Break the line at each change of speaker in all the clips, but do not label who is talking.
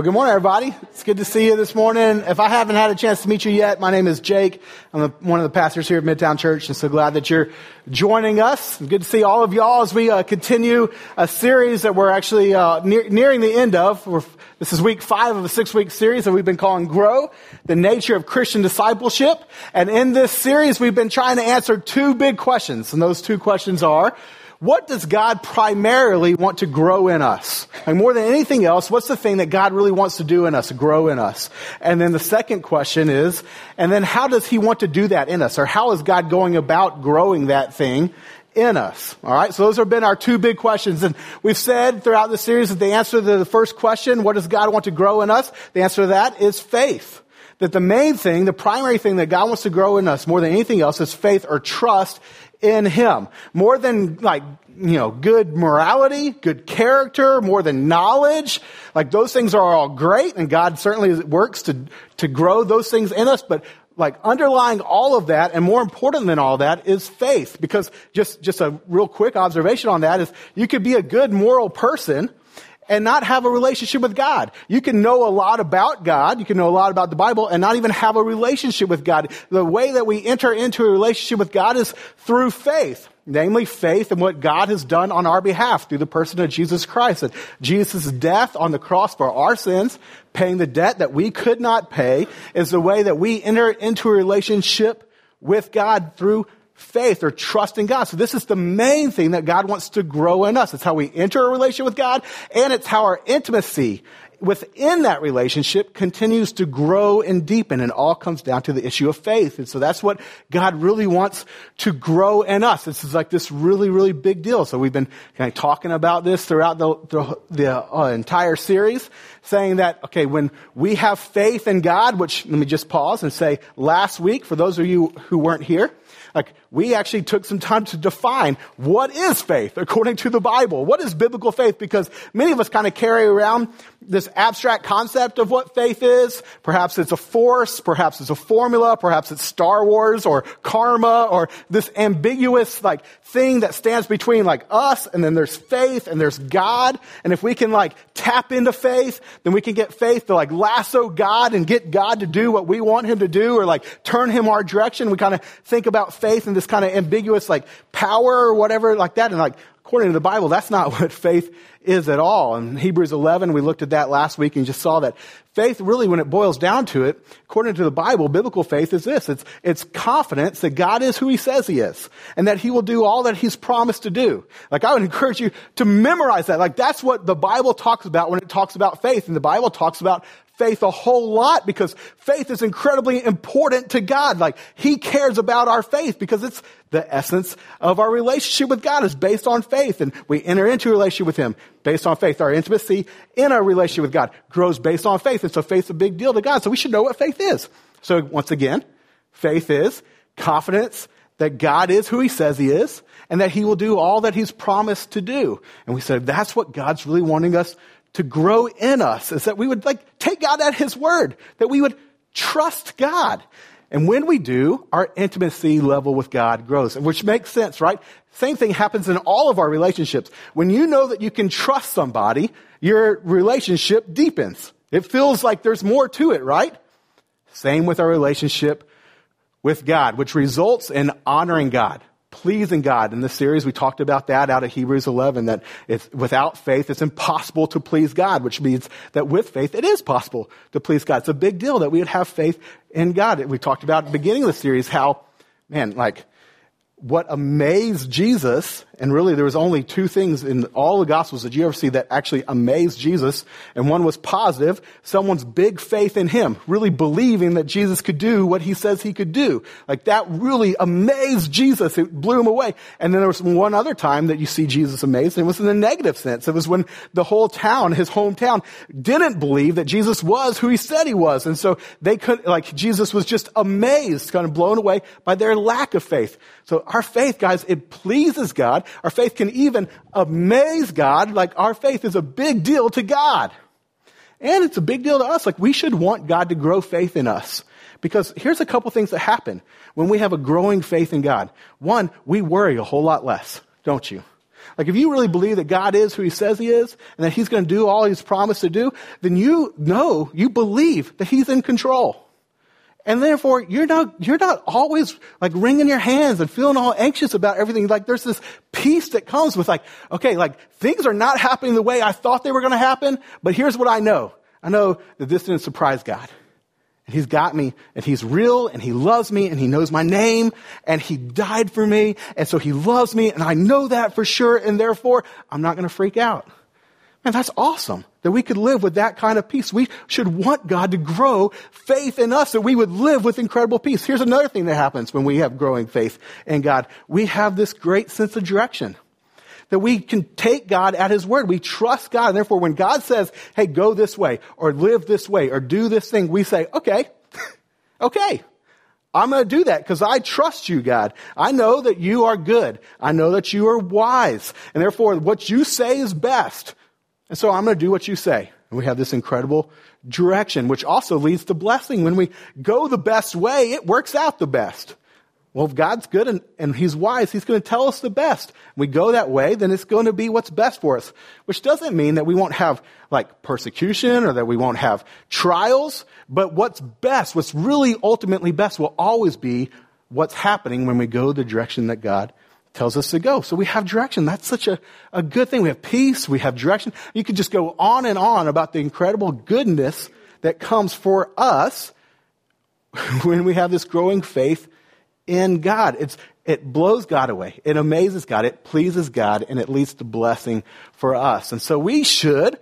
Well, good morning, everybody. It's good to see you this morning. If I haven't had a chance to meet you yet, my name is Jake. I'm one of the pastors here at Midtown Church, and so glad that you're joining us. Good to see all of y'all as we uh, continue a series that we're actually uh, nearing the end of. We're, this is week five of a six-week series that we've been calling "Grow: The Nature of Christian Discipleship." And in this series, we've been trying to answer two big questions, and those two questions are what does God primarily want to grow in us? And more than anything else, what's the thing that God really wants to do in us, grow in us? And then the second question is, and then how does He want to do that in us? Or how is God going about growing that thing in us. All right. So those have been our two big questions. And we've said throughout the series that the answer to the first question, what does God want to grow in us? The answer to that is faith. That the main thing, the primary thing that God wants to grow in us more than anything else is faith or trust in Him. More than like, you know, good morality, good character, more than knowledge. Like those things are all great and God certainly works to, to grow those things in us, but like underlying all of that and more important than all that is faith. Because just, just a real quick observation on that is you could be a good moral person and not have a relationship with God. You can know a lot about God, you can know a lot about the Bible, and not even have a relationship with God. The way that we enter into a relationship with God is through faith. Namely, faith in what God has done on our behalf through the person of Jesus Christ. That Jesus' death on the cross for our sins, paying the debt that we could not pay, is the way that we enter into a relationship with God through faith or trust in God. So this is the main thing that God wants to grow in us. It's how we enter a relationship with God and it's how our intimacy within that relationship continues to grow and deepen and all comes down to the issue of faith. And so that's what God really wants to grow in us. This is like this really, really big deal. So we've been kind of talking about this throughout the, the, the uh, entire series, saying that, okay, when we have faith in God, which let me just pause and say last week, for those of you who weren't here, like, we actually took some time to define what is faith according to the Bible. What is biblical faith? Because many of us kind of carry around this abstract concept of what faith is. Perhaps it's a force, perhaps it's a formula, perhaps it's Star Wars or karma or this ambiguous like thing that stands between like us and then there's faith and there's God. And if we can like tap into faith, then we can get faith to like lasso God and get God to do what we want him to do or like turn him our direction. We kind of think about faith in this kind of ambiguous like power or whatever like that. And like, according to the Bible, that's not what faith is at all. In Hebrews 11, we looked at that last week and just saw that faith really, when it boils down to it, according to the Bible, biblical faith is this. It's, it's confidence that God is who He says He is and that He will do all that He's promised to do. Like I would encourage you to memorize that. Like that's what the Bible talks about when it talks about faith. And the Bible talks about faith a whole lot because faith is incredibly important to God. Like He cares about our faith because it's the essence of our relationship with God is based on faith and we enter into a relationship with Him based on faith. Our intimacy in our relationship with God grows based on faith. And so faith's a big deal to God. So we should know what faith is. So once again, faith is confidence that God is who He says He is and that He will do all that He's promised to do. And we said that's what God's really wanting us to grow in us is that we would like take God at His word, that we would trust God. And when we do, our intimacy level with God grows, which makes sense, right? Same thing happens in all of our relationships. When you know that you can trust somebody, your relationship deepens. It feels like there's more to it, right? Same with our relationship with God, which results in honoring God pleasing God. In this series, we talked about that out of Hebrews 11, that it's, without faith, it's impossible to please God, which means that with faith, it is possible to please God. It's a big deal that we would have faith in God. We talked about at the beginning of the series how, man, like, what amazed Jesus, and really there was only two things in all the gospels that you ever see that actually amazed Jesus, and one was positive, someone's big faith in him, really believing that Jesus could do what he says he could do. Like that really amazed Jesus. It blew him away. And then there was one other time that you see Jesus amazed, and it was in the negative sense. It was when the whole town, his hometown, didn't believe that Jesus was who he said he was. And so they couldn't, like Jesus was just amazed, kind of blown away by their lack of faith. So our faith, guys, it pleases God. Our faith can even amaze God. Like our faith is a big deal to God. And it's a big deal to us. Like we should want God to grow faith in us. Because here's a couple things that happen when we have a growing faith in God. One, we worry a whole lot less, don't you? Like if you really believe that God is who he says he is and that he's going to do all he's promised to do, then you know, you believe that he's in control. And therefore, you're not, you're not always like wringing your hands and feeling all anxious about everything. Like there's this peace that comes with like, okay, like things are not happening the way I thought they were going to happen, but here's what I know. I know that this didn't surprise God. And he's got me and he's real and he loves me and he knows my name and he died for me. And so he loves me and I know that for sure. And therefore I'm not going to freak out. Man, that's awesome that we could live with that kind of peace. We should want God to grow faith in us that we would live with incredible peace. Here's another thing that happens when we have growing faith in God. We have this great sense of direction. That we can take God at His word. We trust God. And therefore, when God says, hey, go this way, or live this way, or do this thing, we say, okay, okay. I'm going to do that because I trust you, God. I know that you are good. I know that you are wise. And therefore, what you say is best. And so I'm going to do what you say. And we have this incredible direction, which also leads to blessing. When we go the best way, it works out the best. Well, if God's good and, and He's wise, He's going to tell us the best. we go that way, then it's going to be what's best for us. Which doesn't mean that we won't have like persecution or that we won't have trials, but what's best, what's really ultimately best will always be what's happening when we go the direction that God tells us to go. So we have direction. That's such a, a good thing. We have peace. We have direction. You could just go on and on about the incredible goodness that comes for us when we have this growing faith in God. It's, it blows God away. It amazes God. It pleases God and it leads to blessing for us. And so we should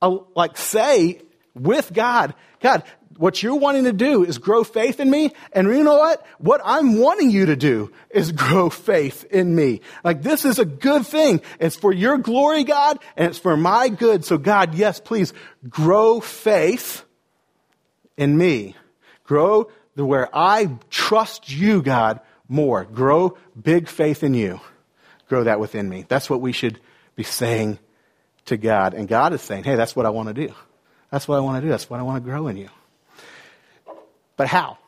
uh, like say with God, God, what you're wanting to do is grow faith in me. And you know what? What I'm wanting you to do is grow faith in me. Like this is a good thing. It's for your glory, God, and it's for my good. So God, yes, please grow faith in me. Grow the where I trust you, God, more. Grow big faith in you. Grow that within me. That's what we should be saying to God. And God is saying, hey, that's what I want to do. That's what I want to do. That's what I want to grow in you. But how?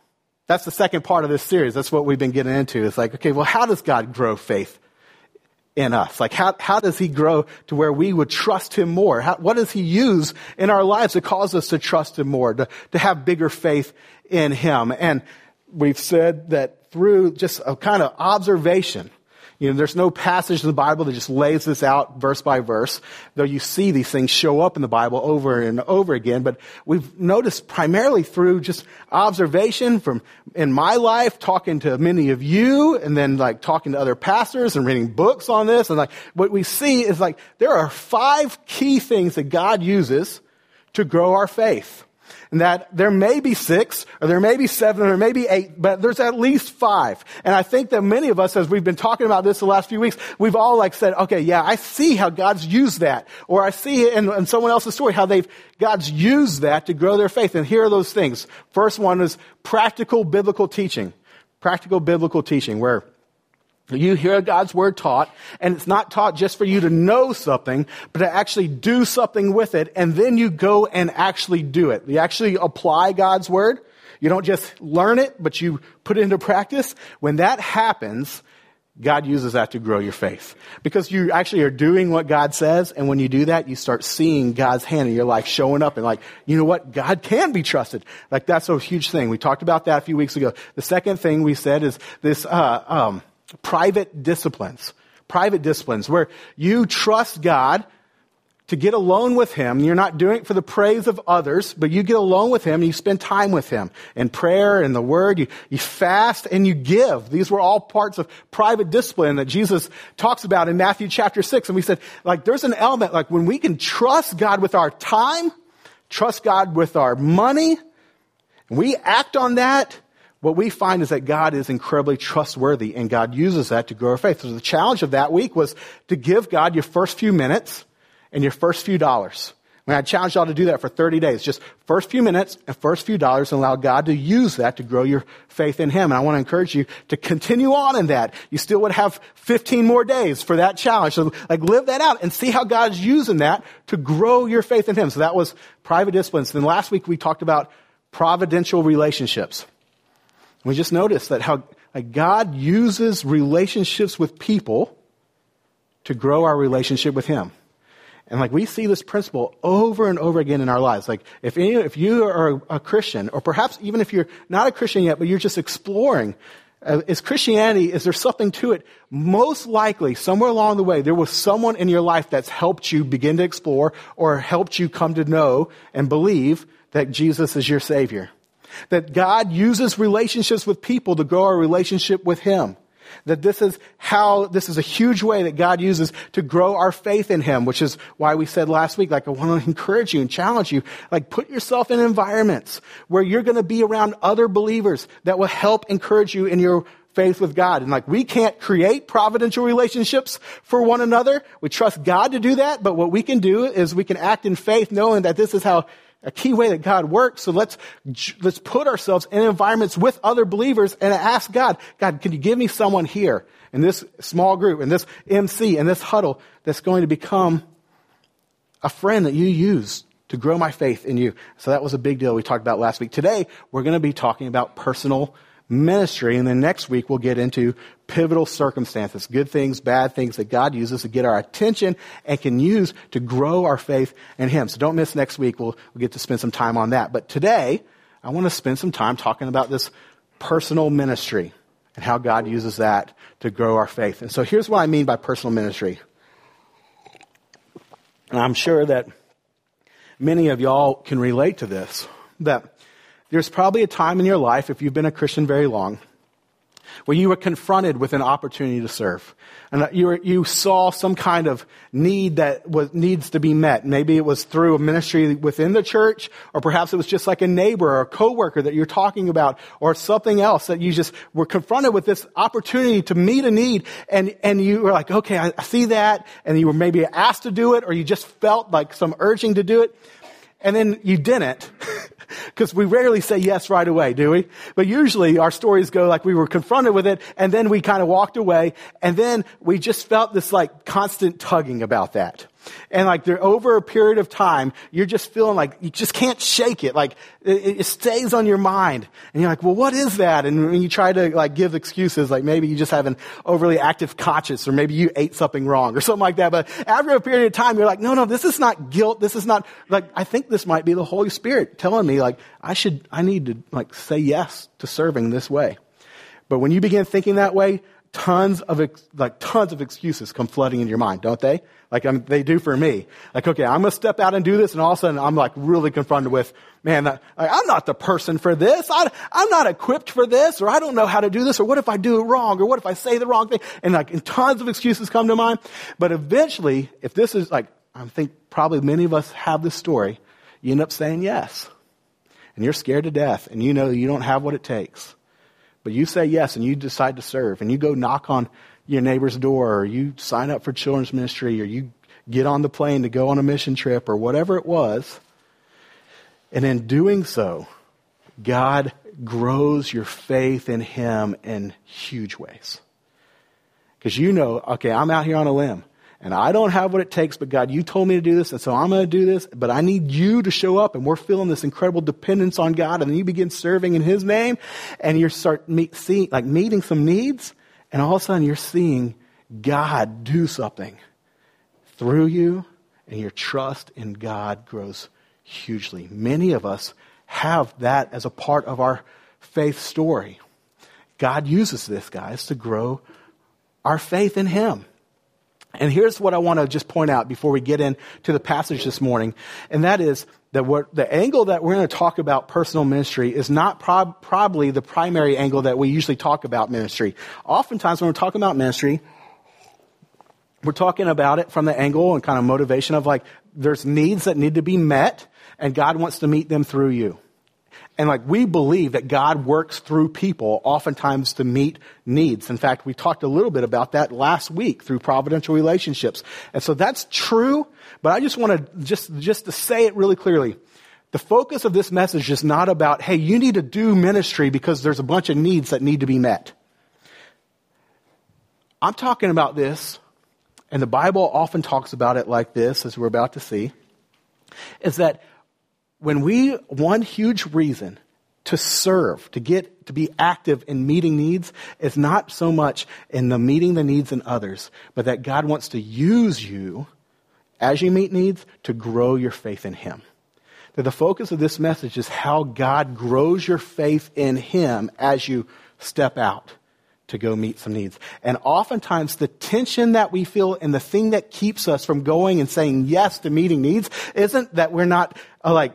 That's the second part of this series. That's what we've been getting into. It's like, okay, well, how does God grow faith in us? Like, how, how does He grow to where we would trust Him more? How, what does He use in our lives to cause us to trust Him more, to, to have bigger faith in Him? And we've said that through just a kind of observation, you know, there's no passage in the Bible that just lays this out verse by verse, though you see these things show up in the Bible over and over again. But we've noticed primarily through just observation from in my life, talking to many of you, and then like talking to other pastors and reading books on this. And like what we see is like there are five key things that God uses to grow our faith that there may be six, or there may be seven, or there may be eight, but there's at least five. And I think that many of us, as we've been talking about this the last few weeks, we've all like said, okay, yeah, I see how God's used that. Or I see it in, in someone else's story, how they've, God's used that to grow their faith. And here are those things. First one is practical biblical teaching. Practical biblical teaching, where you hear God's word taught, and it's not taught just for you to know something, but to actually do something with it, and then you go and actually do it. You actually apply God's word. You don't just learn it, but you put it into practice. When that happens, God uses that to grow your faith. Because you actually are doing what God says, and when you do that, you start seeing God's hand in your life showing up and like, you know what? God can be trusted. Like that's a huge thing. We talked about that a few weeks ago. The second thing we said is this, uh, um, private disciplines. Private disciplines where you trust God to get alone with Him. You're not doing it for the praise of others, but you get alone with Him and you spend time with Him in prayer and the Word. You, you fast and you give. These were all parts of private discipline that Jesus talks about in Matthew chapter 6. And we said, like, there's an element, like, when we can trust God with our time, trust God with our money, and we act on that, what we find is that God is incredibly trustworthy and God uses that to grow our faith. So the challenge of that week was to give God your first few minutes and your first few dollars. And I challenged y'all to do that for 30 days. Just first few minutes and first few dollars and allow God to use that to grow your faith in Him. And I want to encourage you to continue on in that. You still would have 15 more days for that challenge. So like live that out and see how God's using that to grow your faith in Him. So that was private disciplines. Then last week we talked about providential relationships. We just noticed that how like God uses relationships with people to grow our relationship with Him. And like we see this principle over and over again in our lives. Like if, any, if you are a Christian, or perhaps even if you're not a Christian yet, but you're just exploring, uh, is Christianity, is there something to it? Most likely, somewhere along the way, there was someone in your life that's helped you begin to explore or helped you come to know and believe that Jesus is your Savior. That God uses relationships with people to grow our relationship with Him. That this is how, this is a huge way that God uses to grow our faith in Him, which is why we said last week, like, I want to encourage you and challenge you. Like, put yourself in environments where you're going to be around other believers that will help encourage you in your faith with God. And like, we can't create providential relationships for one another. We trust God to do that, but what we can do is we can act in faith knowing that this is how a key way that God works. So let's, let's put ourselves in environments with other believers and ask God, God, can you give me someone here in this small group, in this MC, in this huddle that's going to become a friend that you use to grow my faith in you? So that was a big deal we talked about last week. Today, we're going to be talking about personal ministry. And then next week we'll get into pivotal circumstances, good things, bad things that God uses to get our attention and can use to grow our faith in Him. So don't miss next week. We'll, we'll get to spend some time on that. But today, I want to spend some time talking about this personal ministry and how God uses that to grow our faith. And so here's what I mean by personal ministry. And I'm sure that many of y'all can relate to this. That there's probably a time in your life, if you've been a Christian very long, where you were confronted with an opportunity to serve. And you, were, you saw some kind of need that was, needs to be met. Maybe it was through a ministry within the church, or perhaps it was just like a neighbor or a coworker that you're talking about, or something else that you just were confronted with this opportunity to meet a need, and, and you were like, okay, I, I see that, and you were maybe asked to do it, or you just felt like some urging to do it, and then you didn't. Because we rarely say yes right away, do we? But usually our stories go like we were confronted with it and then we kind of walked away and then we just felt this like constant tugging about that. And like there, over a period of time, you're just feeling like you just can't shake it. Like it, it, stays on your mind. And you're like, well, what is that? And when you try to like give excuses, like maybe you just have an overly active conscience or maybe you ate something wrong or something like that. But after a period of time, you're like, no, no, this is not guilt. This is not like, I think this might be the Holy Spirit telling me like, I should, I need to like say yes to serving this way. But when you begin thinking that way, tons of ex- like tons of excuses come flooding into your mind, don't they? Like I'm, they do for me. Like, okay, I'm gonna step out and do this, and all of a sudden I'm like really confronted with, man, like, I'm not the person for this. I, I'm not equipped for this, or I don't know how to do this, or what if I do it wrong, or what if I say the wrong thing? And like, and tons of excuses come to mind. But eventually, if this is like, I think probably many of us have this story, you end up saying yes, and you're scared to death, and you know you don't have what it takes. But you say yes and you decide to serve and you go knock on your neighbor's door or you sign up for children's ministry or you get on the plane to go on a mission trip or whatever it was. And in doing so, God grows your faith in Him in huge ways. Because you know, okay, I'm out here on a limb and I don't have what it takes, but God, you told me to do this, and so I'm going to do this, but I need you to show up, and we're feeling this incredible dependence on God, and then you begin serving in His name, and you start meet, seeing, like meeting some needs, and all of a sudden you're seeing God do something through you, and your trust in God grows hugely. Many of us have that as a part of our faith story. God uses this, guys, to grow our faith in Him. And here's what I want to just point out before we get into the passage this morning, and that is that what, the angle that we're going to talk about personal ministry is not prob- probably the primary angle that we usually talk about ministry. Oftentimes when we're talking about ministry, we're talking about it from the angle and kind of motivation of like, there's needs that need to be met, and God wants to meet them through you. And like we believe that God works through people oftentimes to meet needs. In fact, we talked a little bit about that last week through providential relationships. And so that's true, but I just want to just, just to say it really clearly. The focus of this message is not about, hey, you need to do ministry because there's a bunch of needs that need to be met. I'm talking about this, and the Bible often talks about it like this, as we're about to see, is that when we, one huge reason to serve, to get, to be active in meeting needs is not so much in the meeting the needs in others, but that God wants to use you as you meet needs to grow your faith in Him. That the focus of this message is how God grows your faith in Him as you step out to go meet some needs. And oftentimes the tension that we feel and the thing that keeps us from going and saying yes to meeting needs isn't that we're not uh, like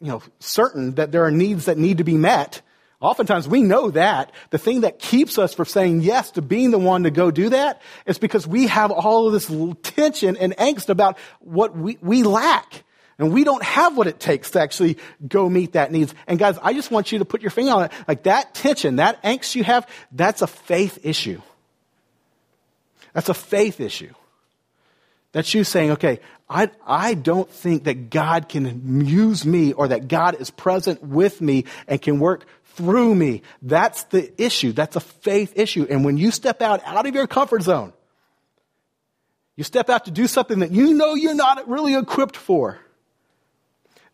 you know, certain that there are needs that need to be met. Oftentimes we know that. The thing that keeps us from saying yes to being the one to go do that is because we have all of this tension and angst about what we, we lack. And we don't have what it takes to actually go meet that needs. And guys, I just want you to put your finger on it. Like that tension, that angst you have, that's a faith issue. That's a faith issue. That's you saying, okay, I, I don't think that God can use me or that God is present with me and can work through me. That's the issue. That's a faith issue. And when you step out, out of your comfort zone, you step out to do something that you know you're not really equipped for.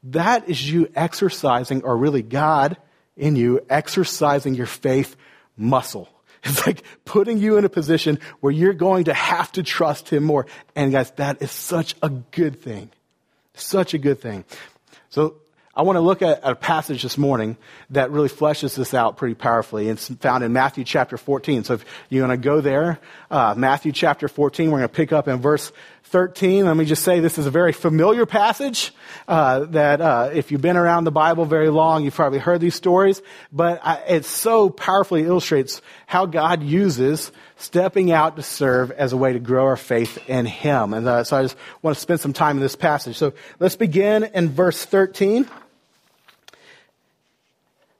That is you exercising, or really God in you exercising your faith muscle. It's like putting you in a position where you're going to have to trust him more. And guys, that is such a good thing. Such a good thing. So I want to look at a passage this morning that really fleshes this out pretty powerfully. It's found in Matthew chapter 14. So if you want to go there, uh, Matthew chapter 14, we're going to pick up in verse 13. Let me just say this is a very familiar passage uh, that uh, if you've been around the Bible very long, you've probably heard these stories. But I, it so powerfully illustrates how God uses stepping out to serve as a way to grow our faith in Him. And uh, so I just want to spend some time in this passage. So let's begin in verse 13.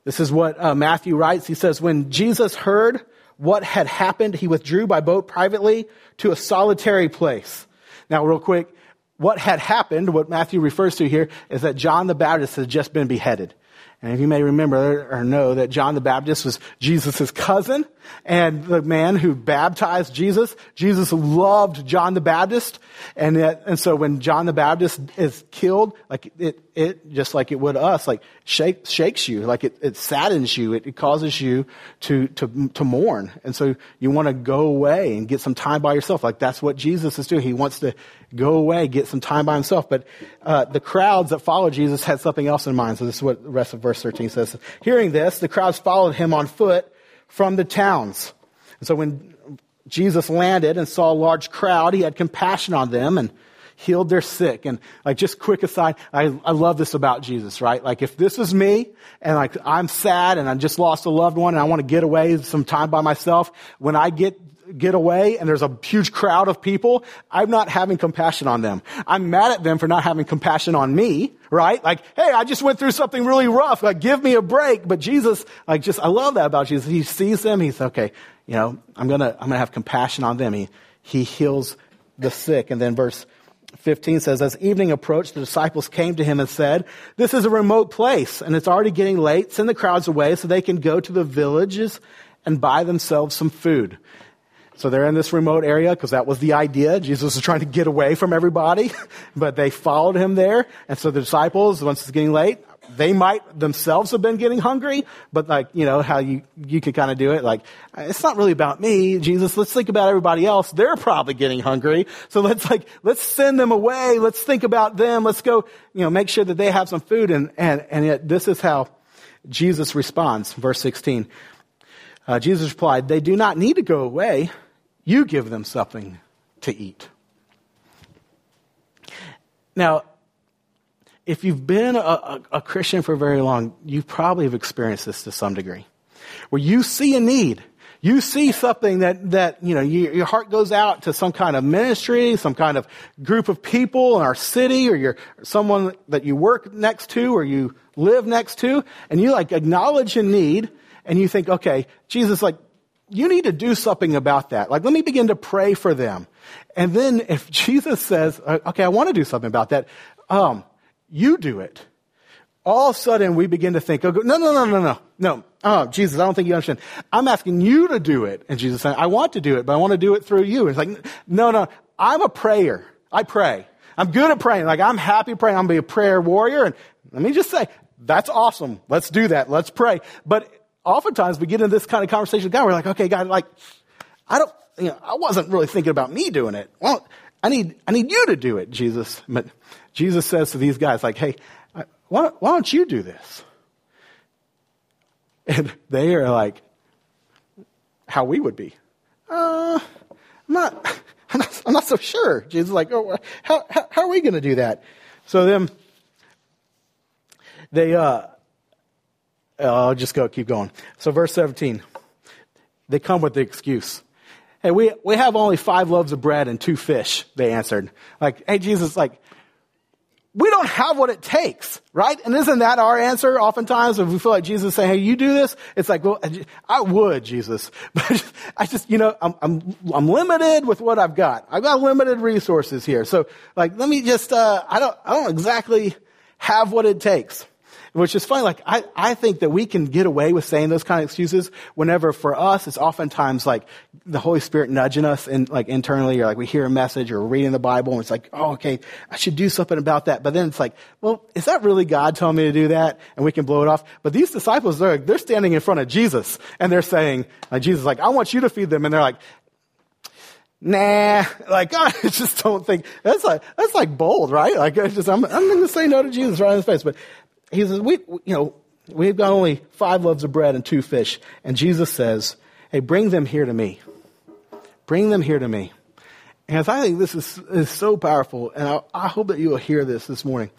This is what uh, Matthew writes. He says, When Jesus heard what had happened, he withdrew by boat privately to a solitary place. Now, real quick, what had happened, what Matthew refers to here, is that John the Baptist had just been beheaded. And if you may remember or know that John the Baptist was Jesus' cousin and the man who baptized Jesus. Jesus loved John the Baptist. And, and so when John the Baptist is killed, like it, it, just like it would us, like shake, shakes you, like it, it saddens you. It, it causes you to, to, to mourn. And so you want to go away and get some time by yourself. Like that's what Jesus is doing. He wants to go away, get some time by himself. But, uh, the crowds that followed Jesus had something else in mind. So this is what the rest of verse 13 says. Hearing this, the crowds followed him on foot from the towns. And so when Jesus landed and saw a large crowd, he had compassion on them and healed their sick. And like just quick aside, I, I love this about Jesus, right? Like if this is me and like I'm sad and I just lost a loved one and I want to get away some time by myself, when I get get away and there's a huge crowd of people, I'm not having compassion on them. I'm mad at them for not having compassion on me, right? Like, hey, I just went through something really rough. Like, give me a break. But Jesus, like, just, I love that about Jesus. He sees them. He's, okay, you know, I'm gonna, I'm gonna have compassion on them. He, he heals the sick. And then verse 15 says, as evening approached, the disciples came to him and said, this is a remote place and it's already getting late. Send the crowds away so they can go to the villages and buy themselves some food. So they're in this remote area because that was the idea. Jesus was trying to get away from everybody, but they followed him there. And so the disciples, once it's getting late, they might themselves have been getting hungry, but like, you know, how you, you could kind of do it. Like, it's not really about me, Jesus. Let's think about everybody else. They're probably getting hungry. So let's like, let's send them away. Let's think about them. Let's go, you know, make sure that they have some food. And, and, and yet this is how Jesus responds. Verse 16. Uh, Jesus replied, they do not need to go away. You give them something to eat. Now, if you've been a, a, a, Christian for very long, you probably have experienced this to some degree. Where you see a need, you see something that, that you know, you, your heart goes out to some kind of ministry, some kind of group of people in our city, or you're someone that you work next to or you live next to, and you like acknowledge a need, and you think, okay, Jesus, like, you need to do something about that. Like, let me begin to pray for them. And then if Jesus says, okay, I want to do something about that, um, you do it. All of a sudden we begin to think, no, no, no, no, no, no. Oh, Jesus, I don't think you understand. I'm asking you to do it. And Jesus saying, I want to do it, but I want to do it through you. And it's like, no, no, I'm a prayer. I pray. I'm good at praying. Like, I'm happy praying. I'm going to be a prayer warrior. And let me just say, that's awesome. Let's do that. Let's pray. But oftentimes we get in this kind of conversation with God. We're like, okay, God, like, I don't, you know, I wasn't really thinking about me doing it. Well, I need, I need you to do it, Jesus. But Jesus says to these guys, like, hey, why, don't you do this? And they are like, how we would be. Uh, I'm not, I'm not, I'm not so sure. Jesus is like, oh, how, how, how are we going to do that? So then they, uh, I'll just go, keep going. So verse 17, they come with the excuse. Hey, we, we have only five loaves of bread and two fish, they answered. Like, hey, Jesus, like, we don't have what it takes, right? And isn't that our answer oftentimes if we feel like Jesus saying, hey, you do this? It's like, well, I would, Jesus. But I just, you know, I'm, I'm, I'm limited with what I've got. I've got limited resources here. So like, let me just, uh, I don't, I don't exactly have what it takes. Which is funny. Like, I, I think that we can get away with saying those kind of excuses whenever for us, it's oftentimes like the Holy Spirit nudging us and like internally or like we hear a message or reading the Bible and it's like, oh, okay, I should do something about that. But then it's like, well, is that really God telling me to do that? And we can blow it off. But these disciples, they're, they're standing in front of Jesus and they're saying, like, Jesus, like, I want you to feed them. And they're like, nah, like, I just don't think, that's like, that's like bold, right? Like, I just, I'm, I'm to say no to Jesus right in his face. But he says, we, you know, we've got only five loaves of bread and two fish. And Jesus says, hey, bring them here to me. Bring them here to me. And I think this is, is so powerful, and I, I hope that you will hear this this morning.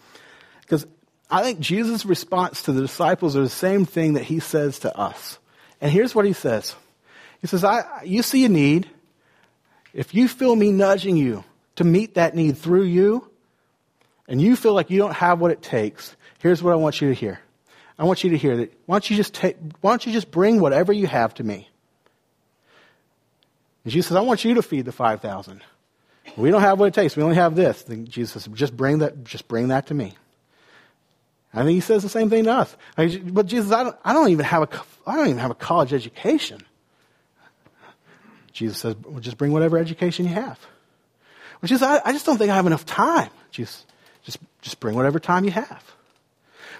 Because I think Jesus' response to the disciples are the same thing that he says to us. And here's what he says. He says, I, you see a need. If you feel me nudging you to meet that need through you, and you feel like you don't have what it takes, Here's what I want you to hear. I want you to hear that. Why don't you just take, why don't you just bring whatever you have to me? And Jesus says, I want you to feed the 5,000. We don't have what it takes. We only have this. Then Jesus says, just bring that, just bring that to me. I think he says the same thing to us. But Jesus, I don't, I don't even have a, I don't even have a college education. Jesus says, well, just bring whatever education you have. Which is, I, I just don't think I have enough time. Jesus, just, just bring whatever time you have.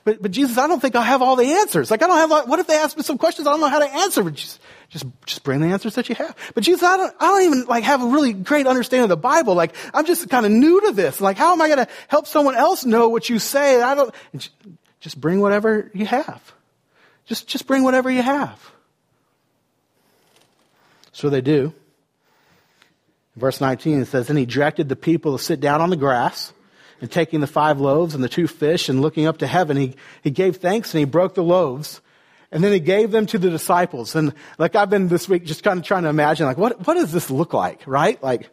But, but Jesus, I don't think I have all the answers. Like I don't have, what if they ask me some questions I don't know how to answer? But just, just, just bring the answers that you have. But Jesus, I don't, I don't even like have a really great understanding of the Bible. Like I'm just kind of new to this. Like how am I going to help someone else know what you say? I don't, just bring whatever you have. Just, just bring whatever you have. So they do. Verse 19 it says, and he directed the people to sit down on the grass and taking the five loaves and the two fish and looking up to heaven, he, he gave thanks and he broke the loaves. And then he gave them to the disciples. And like I've been this week just kind of trying to imagine, like, what, what does this look like, right? Like,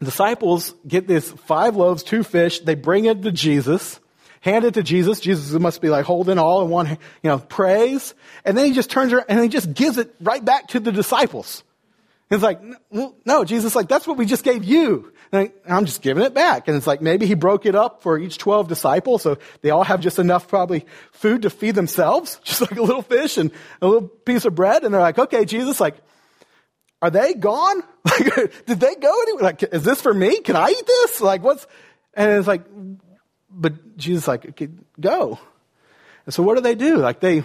disciples get this five loaves, two fish, they bring it to Jesus, hand it to Jesus. Jesus must be like holding all in one, you know, praise. And then he just turns around and he just gives it right back to the disciples. It's like, no, Jesus, like, that's what we just gave you. And I'm just giving it back. And it's like, maybe he broke it up for each 12 disciples. So they all have just enough probably food to feed themselves, just like a little fish and a little piece of bread. And they're like, okay, Jesus, like, are they gone? Like, did they go anywhere? Like, is this for me? Can I eat this? Like, what's, and it's like, but Jesus, like, okay, go. And so what do they do? Like, they,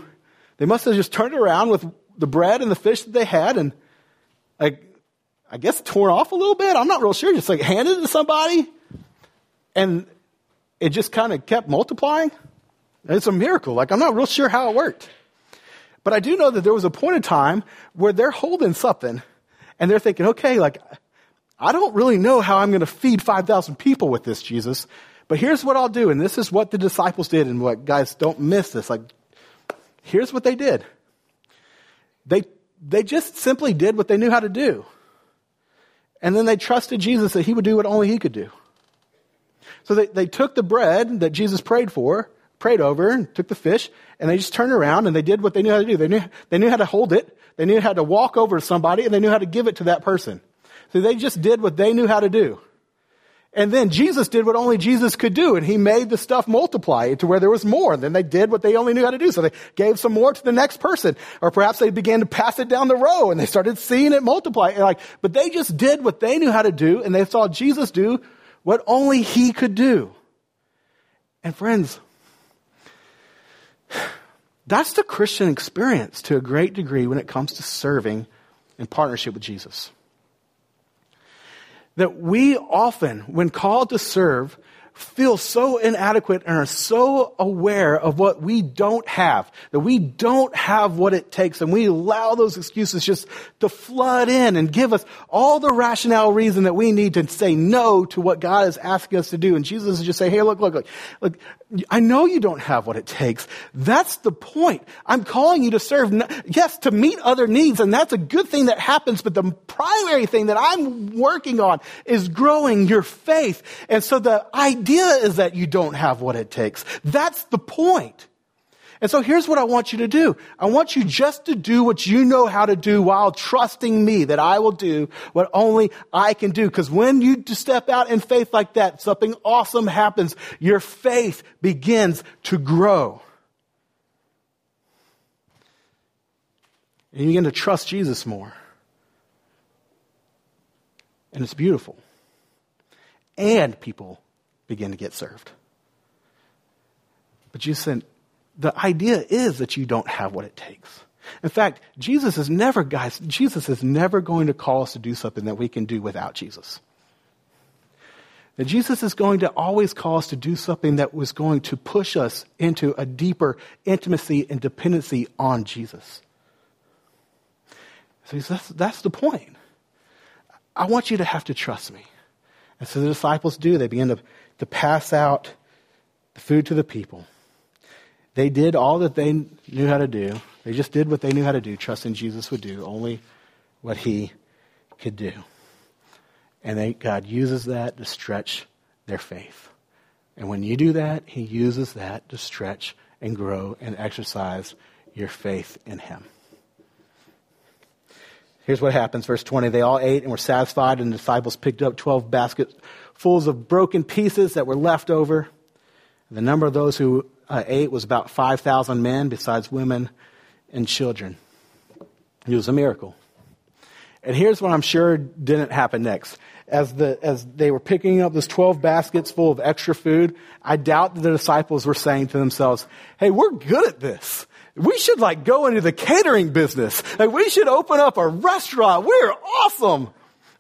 they must have just turned around with the bread and the fish that they had and like, I guess torn off a little bit. I'm not real sure. Just like handed it to somebody and it just kind of kept multiplying. It's a miracle. Like, I'm not real sure how it worked. But I do know that there was a point in time where they're holding something and they're thinking, okay, like, I don't really know how I'm going to feed 5,000 people with this, Jesus. But here's what I'll do. And this is what the disciples did. And what, guys, don't miss this. Like, here's what they did. They they just simply did what they knew how to do. And then they trusted Jesus that he would do what only he could do. So they, they took the bread that Jesus prayed for, prayed over, and took the fish, and they just turned around and they did what they knew how to do. They knew, they knew how to hold it, they knew how to walk over to somebody, and they knew how to give it to that person. So they just did what they knew how to do. And then Jesus did what only Jesus could do, and he made the stuff multiply to where there was more. And then they did what they only knew how to do. So they gave some more to the next person. Or perhaps they began to pass it down the row and they started seeing it multiply. And like, but they just did what they knew how to do, and they saw Jesus do what only he could do. And friends, That's the Christian experience to a great degree when it comes to serving in partnership with Jesus. That we often, when called to serve, feel so inadequate and are so aware of what we don't have, that we don't have what it takes, and we allow those excuses just to flood in and give us all the rationale reason that we need to say no to what God is asking us to do. And Jesus is just say, hey, look, look, look, look, I know you don't have what it takes. That's the point. I'm calling you to serve, yes, to meet other needs, and that's a good thing that happens, but the primary thing that I'm working on is growing your faith. And so the idea is that you don't have what it takes. That's the point. And so here's what I want you to do. I want you just to do what you know how to do while trusting me that I will do what only I can do. Because when you step out in faith like that, something awesome happens. Your faith begins to grow. And you begin to trust Jesus more. And it's beautiful. And people begin to get served. But you said, the idea is that you don't have what it takes. In fact, Jesus is never, guys, Jesus is never going to call us to do something that we can do without Jesus. That Jesus is going to always call us to do something that was going to push us into a deeper intimacy and dependency on Jesus. So that's, that's the point. I want you to have to trust me. And so the disciples do. They begin to, to pass out the food to the people. They did all that they knew how to do. They just did what they knew how to do, trusting Jesus would do only what he could do. And they, God uses that to stretch their faith. And when you do that, he uses that to stretch and grow and exercise your faith in him. Here's what happens, verse 20. They all ate and were satisfied, and the disciples picked up 12 baskets full of broken pieces that were left over. The number of those who uh, ate was about 5,000 men, besides women and children. It was a miracle. And here's what I'm sure didn't happen next. As, the, as they were picking up those 12 baskets full of extra food, I doubt that the disciples were saying to themselves, hey, we're good at this. We should like go into the catering business. Like we should open up a restaurant. We're awesome.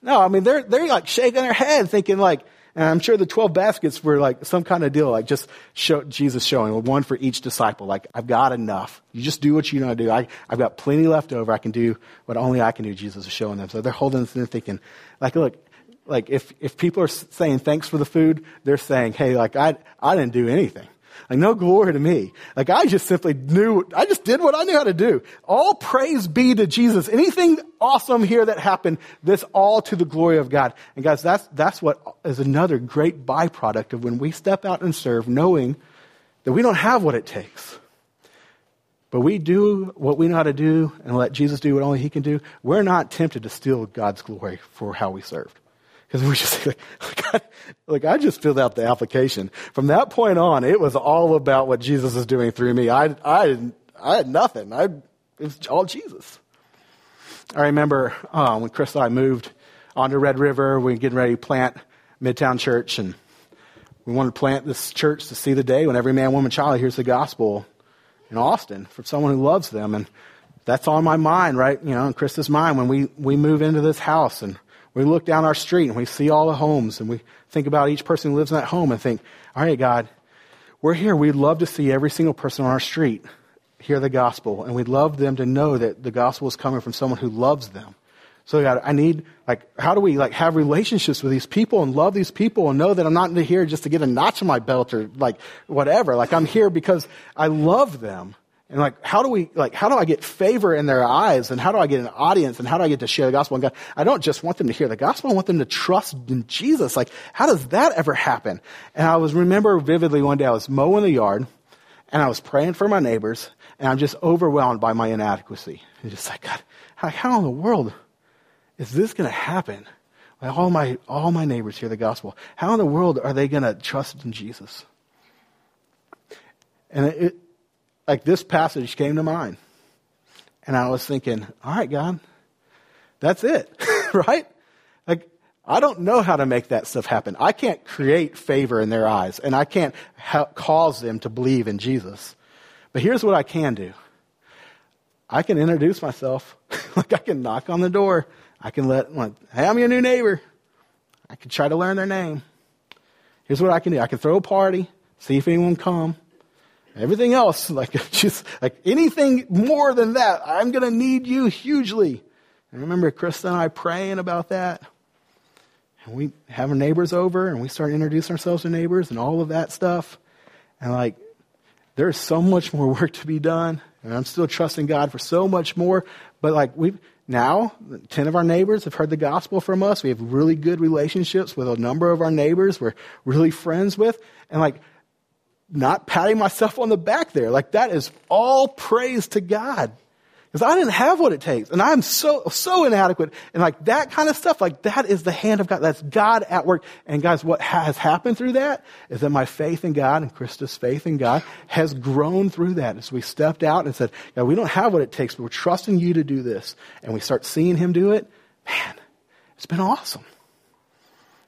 No, I mean, they're, they're like shaking their head thinking like, and I'm sure the 12 baskets were like some kind of deal, like just show, Jesus showing one for each disciple. Like, I've got enough. You just do what you know to do. I, I've got plenty left over. I can do what only I can do. Jesus is showing them. So they're holding this and thinking, like, look, like if, if people are saying thanks for the food, they're saying, hey, like I, I didn't do anything. Like, no glory to me. Like, I just simply knew, I just did what I knew how to do. All praise be to Jesus. Anything awesome here that happened, this all to the glory of God. And guys, that's, that's what is another great byproduct of when we step out and serve, knowing that we don't have what it takes. But we do what we know how to do and let Jesus do what only He can do. We're not tempted to steal God's glory for how we served. Because we just like, like, I, just filled out the application. From that point on, it was all about what Jesus is doing through me. I, I, I had nothing. I, it was all Jesus. I remember uh, when Chris and I moved onto Red River, we were getting ready to plant Midtown Church, and we wanted to plant this church to see the day when every man, woman, child hears the gospel in Austin from someone who loves them. And that's on my mind, right? You know, in Chris's mind when we, we move into this house and we look down our street and we see all the homes and we think about each person who lives in that home and think, all right, God, we're here. We'd love to see every single person on our street hear the gospel and we'd love them to know that the gospel is coming from someone who loves them. So God, I need, like, how do we, like, have relationships with these people and love these people and know that I'm not here just to get a notch on my belt or, like, whatever. Like, I'm here because I love them. And like, how do we, like, how do I get favor in their eyes? And how do I get an audience? And how do I get to share the gospel? And God, I don't just want them to hear the gospel. I want them to trust in Jesus. Like, how does that ever happen? And I was, remember vividly one day I was mowing the yard and I was praying for my neighbors and I'm just overwhelmed by my inadequacy. And just like, God, how, in the world is this going to happen? Like all my, all my neighbors hear the gospel. How in the world are they going to trust in Jesus? And it, like this passage came to mind. And I was thinking, all right, God, that's it, right? Like, I don't know how to make that stuff happen. I can't create favor in their eyes, and I can't cause them to believe in Jesus. But here's what I can do. I can introduce myself. like I can knock on the door. I can let, like, hey, I'm your new neighbor. I can try to learn their name. Here's what I can do. I can throw a party, see if anyone come. Everything else, like just like anything more than that, I'm going to need you hugely. And remember Krista and I praying about that. And we have our neighbors over and we start introducing ourselves to neighbors and all of that stuff. And like, there's so much more work to be done. And I'm still trusting God for so much more. But like we've now, 10 of our neighbors have heard the gospel from us. We have really good relationships with a number of our neighbors we're really friends with. And like, not patting myself on the back there. Like that is all praise to God. Because I didn't have what it takes. And I'm so, so inadequate. And like that kind of stuff, like that is the hand of God. That's God at work. And guys, what has happened through that is that my faith in God and Krista's faith in God has grown through that as we stepped out and said, yeah, we don't have what it takes, but we're trusting you to do this. And we start seeing him do it. Man, it's been awesome.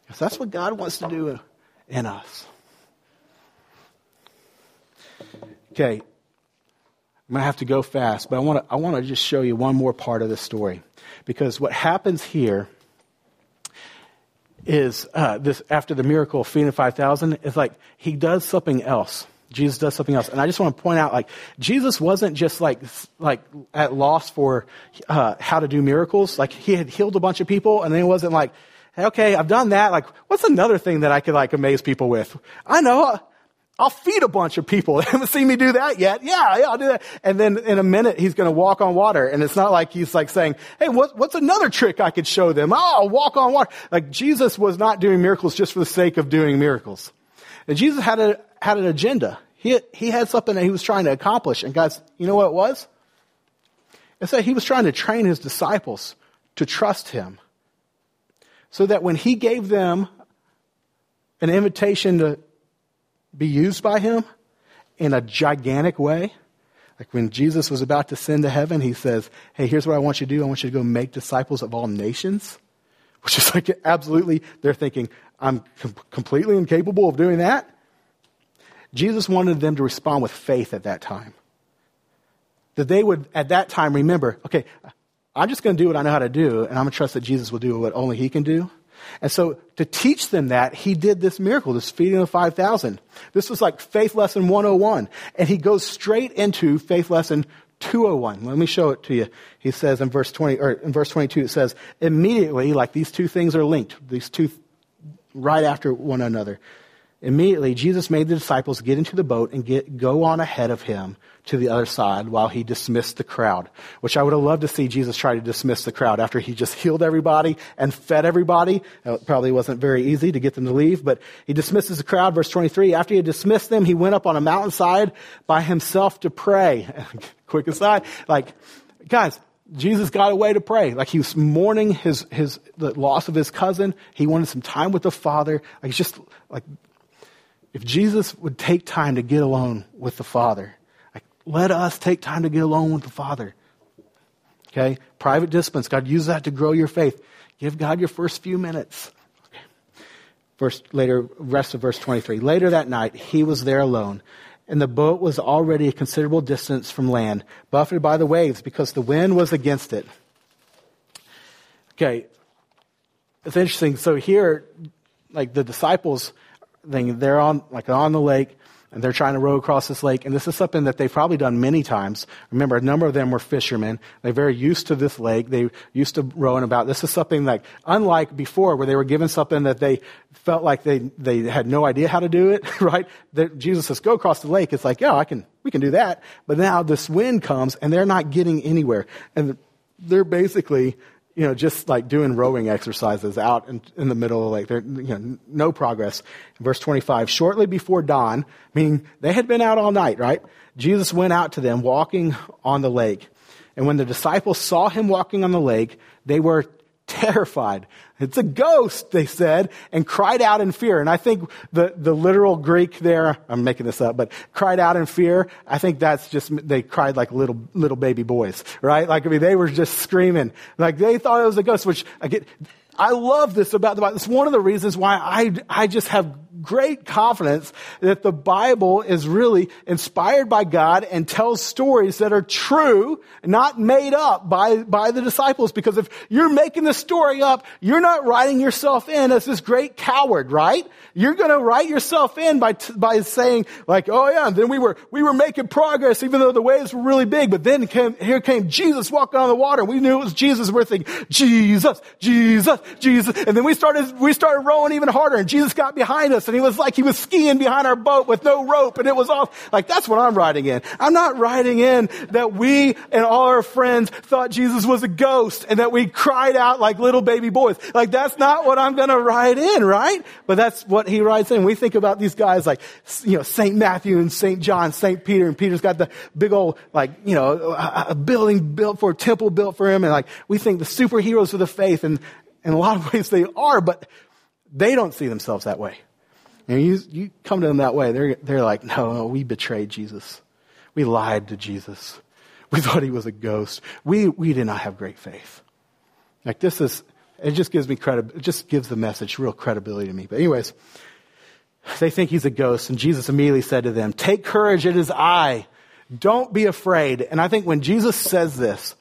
Because that's what God wants to do in us. Okay, I'm going to have to go fast, but I want to, I want to just show you one more part of the story. Because what happens here is uh, this after the miracle of feeding 5,000 is like he does something else. Jesus does something else. And I just want to point out, like, Jesus wasn't just like, like at loss for uh, how to do miracles. Like, he had healed a bunch of people, and then it wasn't like, okay, I've done that. Like, what's another thing that I could like amaze people with? I know. I'll feed a bunch of people. They haven't seen me do that yet. Yeah, yeah, I'll do that. And then in a minute, he's going to walk on water. And it's not like he's like saying, Hey, what, what's another trick I could show them? Oh, I'll walk on water. Like Jesus was not doing miracles just for the sake of doing miracles. And Jesus had a, had an agenda. He, he had something that he was trying to accomplish. And guys, you know what it was? It's that he was trying to train his disciples to trust him. So that when he gave them an invitation to be used by him in a gigantic way. Like when Jesus was about to send to heaven, he says, Hey, here's what I want you to do. I want you to go make disciples of all nations. Which is like absolutely, they're thinking, I'm com- completely incapable of doing that. Jesus wanted them to respond with faith at that time. That they would, at that time, remember, okay, I'm just going to do what I know how to do, and I'm going to trust that Jesus will do what only He can do. And so to teach them that, he did this miracle, this feeding of 5,000. This was like faith lesson 101. And he goes straight into faith lesson 201. Let me show it to you. He says in verse 20, or in verse 22, it says, immediately, like these two things are linked, these two right after one another. Immediately, Jesus made the disciples get into the boat and get, go on ahead of him to the other side while he dismissed the crowd, which I would have loved to see Jesus try to dismiss the crowd after he just healed everybody and fed everybody. It probably wasn't very easy to get them to leave, but he dismisses the crowd. Verse 23, after he had dismissed them, he went up on a mountainside by himself to pray. Quick aside, like, guys, Jesus got away to pray. Like he was mourning his, his, the loss of his cousin. He wanted some time with the Father. Like he's just like, if Jesus would take time to get alone with the Father, let us take time to get alone with the Father. Okay? Private disciplines. God, use that to grow your faith. Give God your first few minutes. Okay. Verse, later, rest of verse 23. Later that night, he was there alone, and the boat was already a considerable distance from land, buffeted by the waves because the wind was against it. Okay. It's interesting. So here, like the disciples, they're on, like on the lake and they're trying to row across this lake. And this is something that they've probably done many times. Remember, a number of them were fishermen. They're very used to this lake. They used to rowing about. This is something like, unlike before where they were given something that they felt like they, they had no idea how to do it, right? That Jesus says, go across the lake. It's like, yeah, I can, we can do that. But now this wind comes and they're not getting anywhere. And they're basically you know, just like doing rowing exercises out in, in the middle of lake. There, you know, no progress. Verse 25, shortly before dawn, meaning they had been out all night, right? Jesus went out to them walking on the lake. And when the disciples saw him walking on the lake, they were terrified. It's a ghost, they said, and cried out in fear. And I think the, the literal Greek there, I'm making this up, but cried out in fear, I think that's just, they cried like little, little baby boys, right? Like, I mean, they were just screaming. Like, they thought it was a ghost, which I get, I love this about the Bible. It's one of the reasons why I, I just have great confidence that the Bible is really inspired by God and tells stories that are true, not made up by, by the disciples. Because if you're making the story up, you're not writing yourself in as this great coward, right? You're going to write yourself in by, t- by saying like, oh yeah, and then we were, we were making progress even though the waves were really big. But then came, here came Jesus walking on the water. We knew it was Jesus. We're thinking, Jesus, Jesus, Jesus. And then we started, we started rowing even harder and Jesus got behind us and he was like, he was skiing behind our boat with no rope and it was all, like that's what I'm writing in. I'm not writing in that we and all our friends thought Jesus was a ghost and that we cried out like little baby boys. Like that's not what I'm going to write in, right? But that's what he writes in. We think about these guys like, you know, St. Matthew and St. John, St. Peter, and Peter's got the big old, like, you know, a building built for, a temple built for him. And like, we think the superheroes of the faith. And in a lot of ways they are, but they don't see themselves that way. And you, you come to them that way, they're, they're like, no, no, we betrayed Jesus. We lied to Jesus. We thought he was a ghost. We, we did not have great faith. Like this is, it just gives me credit, it just gives the message real credibility to me. But anyways, they think he's a ghost, and Jesus immediately said to them, Take courage, it is I. Don't be afraid. And I think when Jesus says this,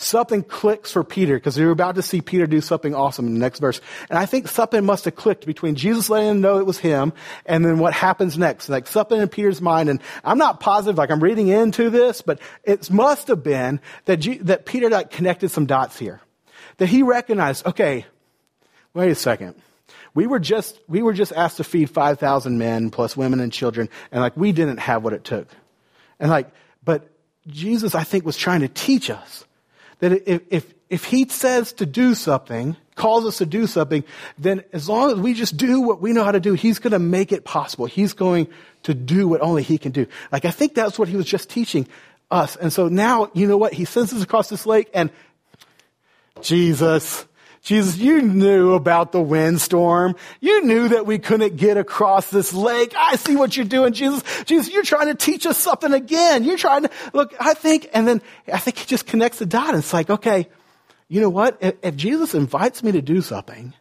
something clicks for Peter because we are about to see Peter do something awesome in the next verse. And I think something must have clicked between Jesus letting him know it was him and then what happens next. Like something in Peter's mind. And I'm not positive, like I'm reading into this, but it must have been that, G- that Peter like connected some dots here. That he recognized, okay, wait a second we were just, we were just asked to feed 5,000 men plus women and children, and like we didn't have what it took. And like, but Jesus, I think, was trying to teach us that if, if, if he says to do something, calls us to do something, then as long as we just do what we know how to do, he's going to make it possible. He's going to do what only he can do. Like, I think that's what he was just teaching us. And so now, you know what? He sends us across this lake and Jesus, Jesus, you knew about the windstorm. You knew that we couldn't get across this lake. I see what you're doing, Jesus. Jesus, you're trying to teach us something again. You're trying to, look, I think, and then I think he just connects the dot. It's like, okay, you know what? If, if Jesus invites me to do something,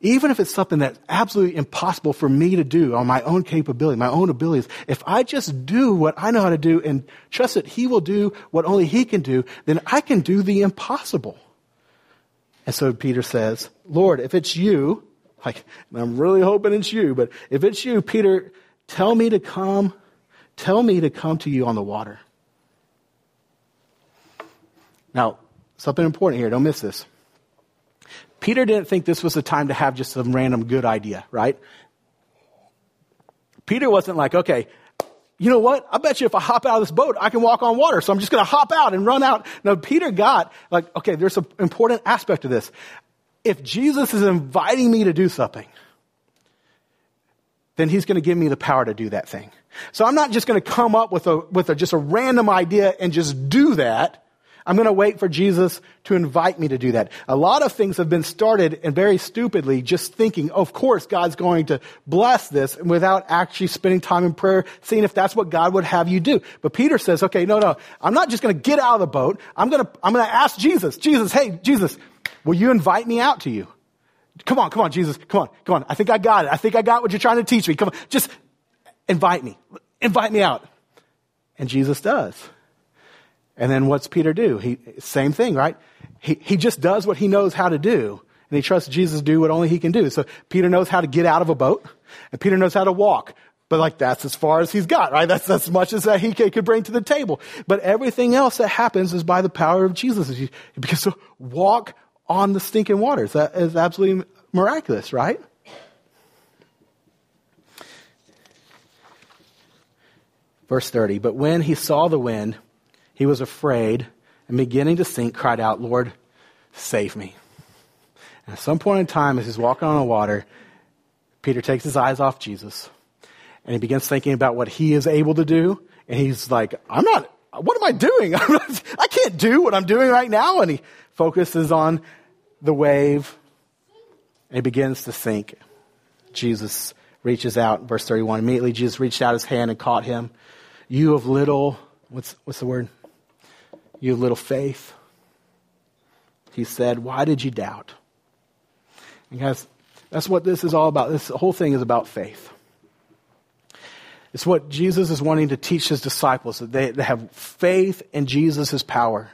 even if it's something that's absolutely impossible for me to do on my own capability, my own abilities, if I just do what I know how to do and trust that He will do what only He can do, then I can do the impossible. And so Peter says, Lord, if it's you, like, I'm really hoping it's you, but if it's you, Peter, tell me to come, tell me to come to you on the water. Now, something important here, don't miss this. Peter didn't think this was the time to have just some random good idea, right? Peter wasn't like, okay, you know what? I bet you if I hop out of this boat, I can walk on water. So I'm just going to hop out and run out. Now, Peter got like, okay, there's an important aspect of this. If Jesus is inviting me to do something, then he's going to give me the power to do that thing. So I'm not just going to come up with a, with a, just a random idea and just do that. I'm going to wait for Jesus to invite me to do that. A lot of things have been started and very stupidly just thinking, of course, God's going to bless this and without actually spending time in prayer, seeing if that's what God would have you do. But Peter says, okay, no, no, I'm not just going to get out of the boat. I'm going to, I'm going to ask Jesus, Jesus, hey, Jesus, will you invite me out to you? Come on, come on, Jesus, come on, come on. I think I got it. I think I got what you're trying to teach me. Come on, just invite me. Invite me out. And Jesus does. And then what's Peter do? He, same thing, right? He, he just does what he knows how to do. And he trusts Jesus to do what only he can do. So Peter knows how to get out of a boat and Peter knows how to walk. But like that's as far as he's got, right? That's as much as that he could bring to the table. But everything else that happens is by the power of Jesus. Because to walk on the stinking waters, that is absolutely miraculous, right? Verse 30, but when he saw the wind, he was afraid and beginning to sink, cried out, Lord, save me. And at some point in time, as he's walking on the water, Peter takes his eyes off Jesus and he begins thinking about what he is able to do. And he's like, I'm not, what am I doing? I can't do what I'm doing right now. And he focuses on the wave and he begins to sink. Jesus reaches out, verse 31. Immediately, Jesus reached out his hand and caught him. You of little, what's, what's the word? You little faith. He said, Why did you doubt? And guys, That's what this is all about. This whole thing is about faith. It's what Jesus is wanting to teach his disciples that they, they have faith in Jesus' power.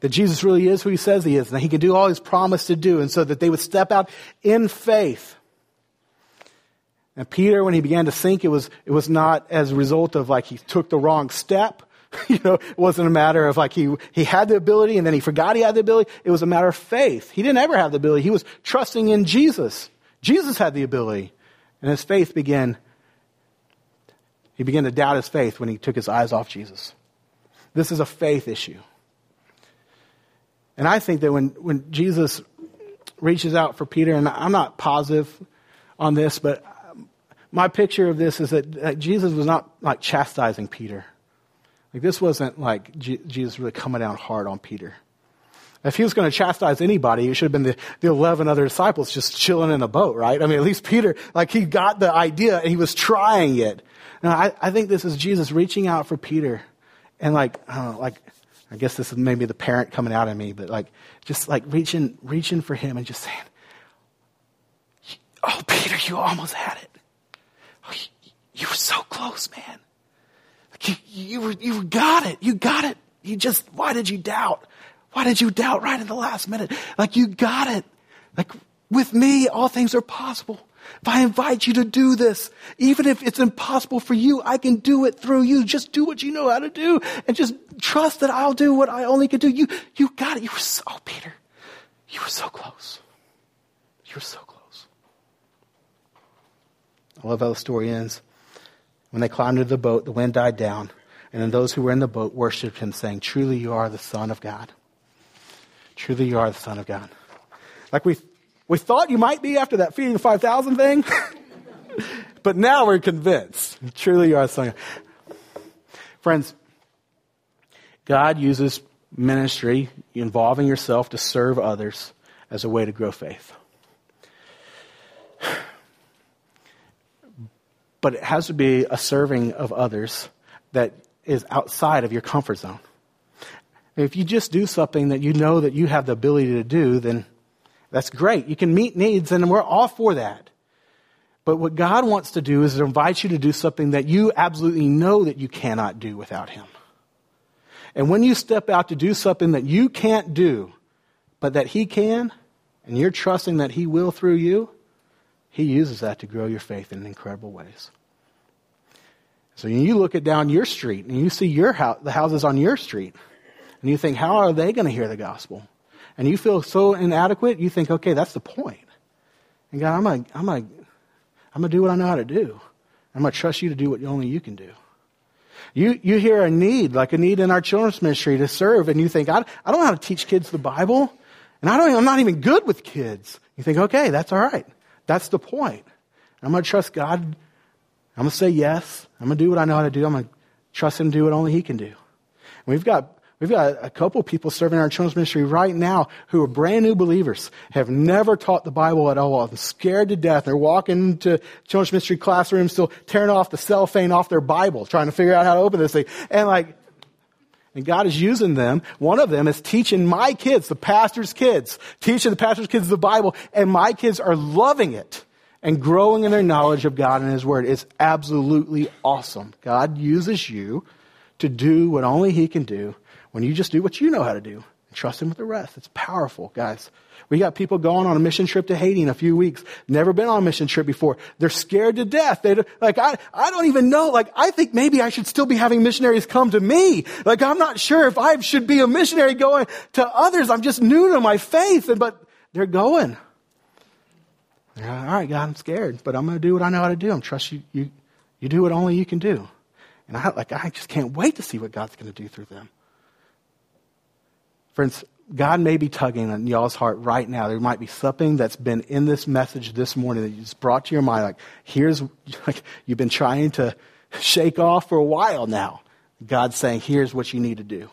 That Jesus really is who he says he is, and that he can do all he's promised to do, and so that they would step out in faith. And Peter, when he began to sink, it was, it was not as a result of like he took the wrong step. you know, it wasn't a matter of like he, he had the ability and then he forgot he had the ability. It was a matter of faith. He didn't ever have the ability. He was trusting in Jesus. Jesus had the ability. And his faith began, he began to doubt his faith when he took his eyes off Jesus. This is a faith issue. And I think that when, when Jesus reaches out for Peter, and I'm not positive on this, but my picture of this is that, that Jesus was not like chastising Peter. Like this wasn't like G- Jesus really coming down hard on Peter. If he was going to chastise anybody, it should have been the, the 11 other disciples just chilling in a boat, right? I mean, at least Peter, like he got the idea and he was trying it. Now, I, I think this is Jesus reaching out for Peter and like, I know, like, I guess this is maybe the parent coming out of me, but like, just like reaching, reaching for him and just saying, Oh, Peter, you almost had it. Oh, you, you were so close, man. You, you, you got it. You got it. You just, why did you doubt? Why did you doubt right in the last minute? Like you got it. Like with me, all things are possible. If I invite you to do this, even if it's impossible for you, I can do it through you. Just do what you know how to do and just trust that I'll do what I only can do. You, you got it. You were so, oh, Peter, you were so close. You were so close. I love how the story ends. When they climbed into the boat, the wind died down, and then those who were in the boat worshipped him, saying, Truly you are the Son of God. Truly you are the Son of God. Like we, we thought you might be after that feeding the 5,000 thing, but now we're convinced. Truly you are the Son of God. Friends, God uses ministry, involving yourself to serve others, as a way to grow faith. But it has to be a serving of others that is outside of your comfort zone. If you just do something that you know that you have the ability to do, then that's great. You can meet needs, and we're all for that. But what God wants to do is to invite you to do something that you absolutely know that you cannot do without Him. And when you step out to do something that you can't do, but that He can, and you're trusting that He will through you, he uses that to grow your faith in incredible ways. So you look at down your street and you see your house, the houses on your street, and you think, how are they going to hear the gospel? And you feel so inadequate, you think, okay, that's the point. And God, I'm going to I'm gonna, I'm gonna do what I know how to do. I'm going to trust you to do what only you can do. You, you hear a need, like a need in our children's ministry to serve, and you think, I, I don't know how to teach kids the Bible, and I don't, I'm not even good with kids. You think, okay, that's all right. That's the point. I'm going to trust God. I'm going to say yes. I'm going to do what I know how to do. I'm going to trust Him to do what only He can do. And we've got We've got a couple people serving our children's ministry right now who are brand new believers, have never taught the Bible at all, and scared to death. They're walking into children's ministry classrooms, still tearing off the cellophane off their Bible, trying to figure out how to open this thing. And like, and God is using them. One of them is teaching my kids, the pastor's kids, teaching the pastor's kids the Bible, and my kids are loving it and growing in their knowledge of God and His Word. It's absolutely awesome. God uses you to do what only He can do when you just do what you know how to do trust Him with the rest. It's powerful, guys. We got people going on a mission trip to Haiti in a few weeks. Never been on a mission trip before. They're scared to death. They like I I don't even know. Like I think maybe I should still be having missionaries come to me. Like I'm not sure if I should be a missionary going to others. I'm just new to my faith, and but they're going. They're, All right, God, I'm scared, but I'm going to do what I know how to do. I'm trust you. You you do what only you can do. And I like I just can't wait to see what God's going to do through them. Friends, God may be tugging on y'all's heart right now. There might be something that's been in this message this morning that just brought to your mind. Like, here's, like, you've been trying to shake off for a while now. God's saying, here's what you need to do.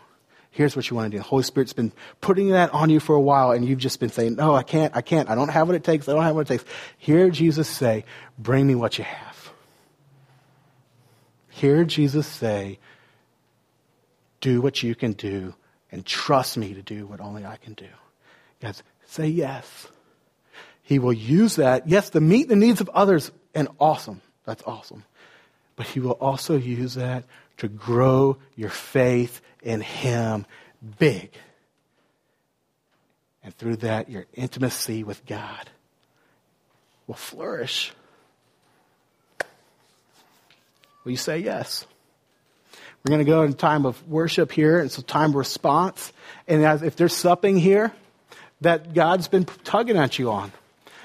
Here's what you want to do. The Holy Spirit's been putting that on you for a while, and you've just been saying, no, I can't, I can't, I don't have what it takes, I don't have what it takes. Hear Jesus say, bring me what you have. Hear Jesus say, do what you can do and trust me to do what only I can do. Guys, say yes. He will use that, yes, to meet the needs of others, and awesome. That's awesome. But He will also use that to grow your faith in Him big. And through that, your intimacy with God will flourish. Will you say yes? We're going to go in time of worship here. It's a time of response. And as, if there's something here that God's been tugging at you on,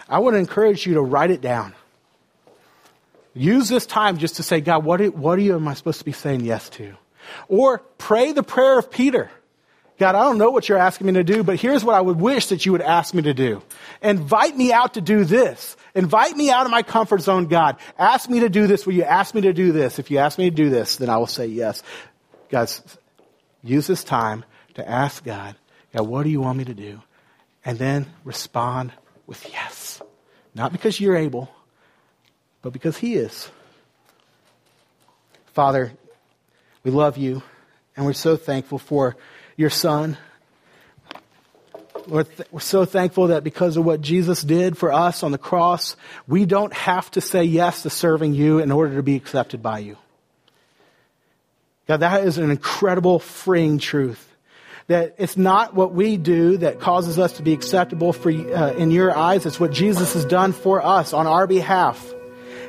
I want to encourage you to write it down. Use this time just to say, God, what, what are you, am I supposed to be saying yes to? Or pray the prayer of Peter. God, I don't know what you're asking me to do, but here's what I would wish that you would ask me to do. Invite me out to do this. Invite me out of my comfort zone, God. Ask me to do this. Will you ask me to do this? If you ask me to do this, then I will say yes. Guys, use this time to ask God, God, what do you want me to do? And then respond with yes. Not because you're able, but because He is. Father, we love you, and we're so thankful for your Son. We're, th- we're so thankful that because of what Jesus did for us on the cross, we don't have to say yes to serving you in order to be accepted by you. God, that is an incredible freeing truth. That it's not what we do that causes us to be acceptable for, uh, in your eyes. It's what Jesus has done for us on our behalf.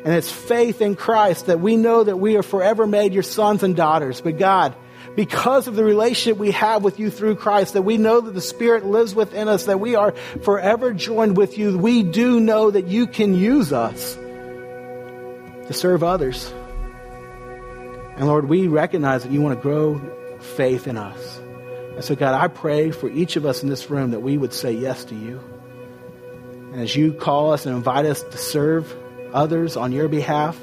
And it's faith in Christ that we know that we are forever made your sons and daughters. But God, because of the relationship we have with you through Christ, that we know that the Spirit lives within us, that we are forever joined with you, we do know that you can use us to serve others. And Lord, we recognize that you want to grow faith in us. And so, God, I pray for each of us in this room that we would say yes to you. And as you call us and invite us to serve others on your behalf,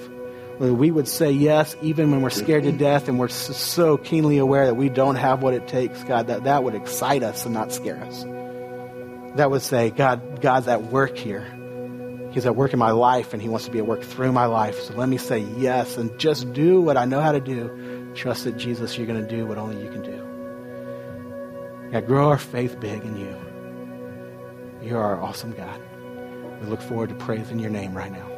Uh, we would say yes even when we're scared to death and we're so keenly aware that we don't have what it takes, God, that that would excite us and not scare us. That would say, God, God's at work here. He's at work in my life and he wants to be at work through my life. So let me say yes and just do what I know how to do. Trust that Jesus, you're going to do what only you can do. God, grow our faith big in you. You're our awesome God. We look forward to praising your name right now.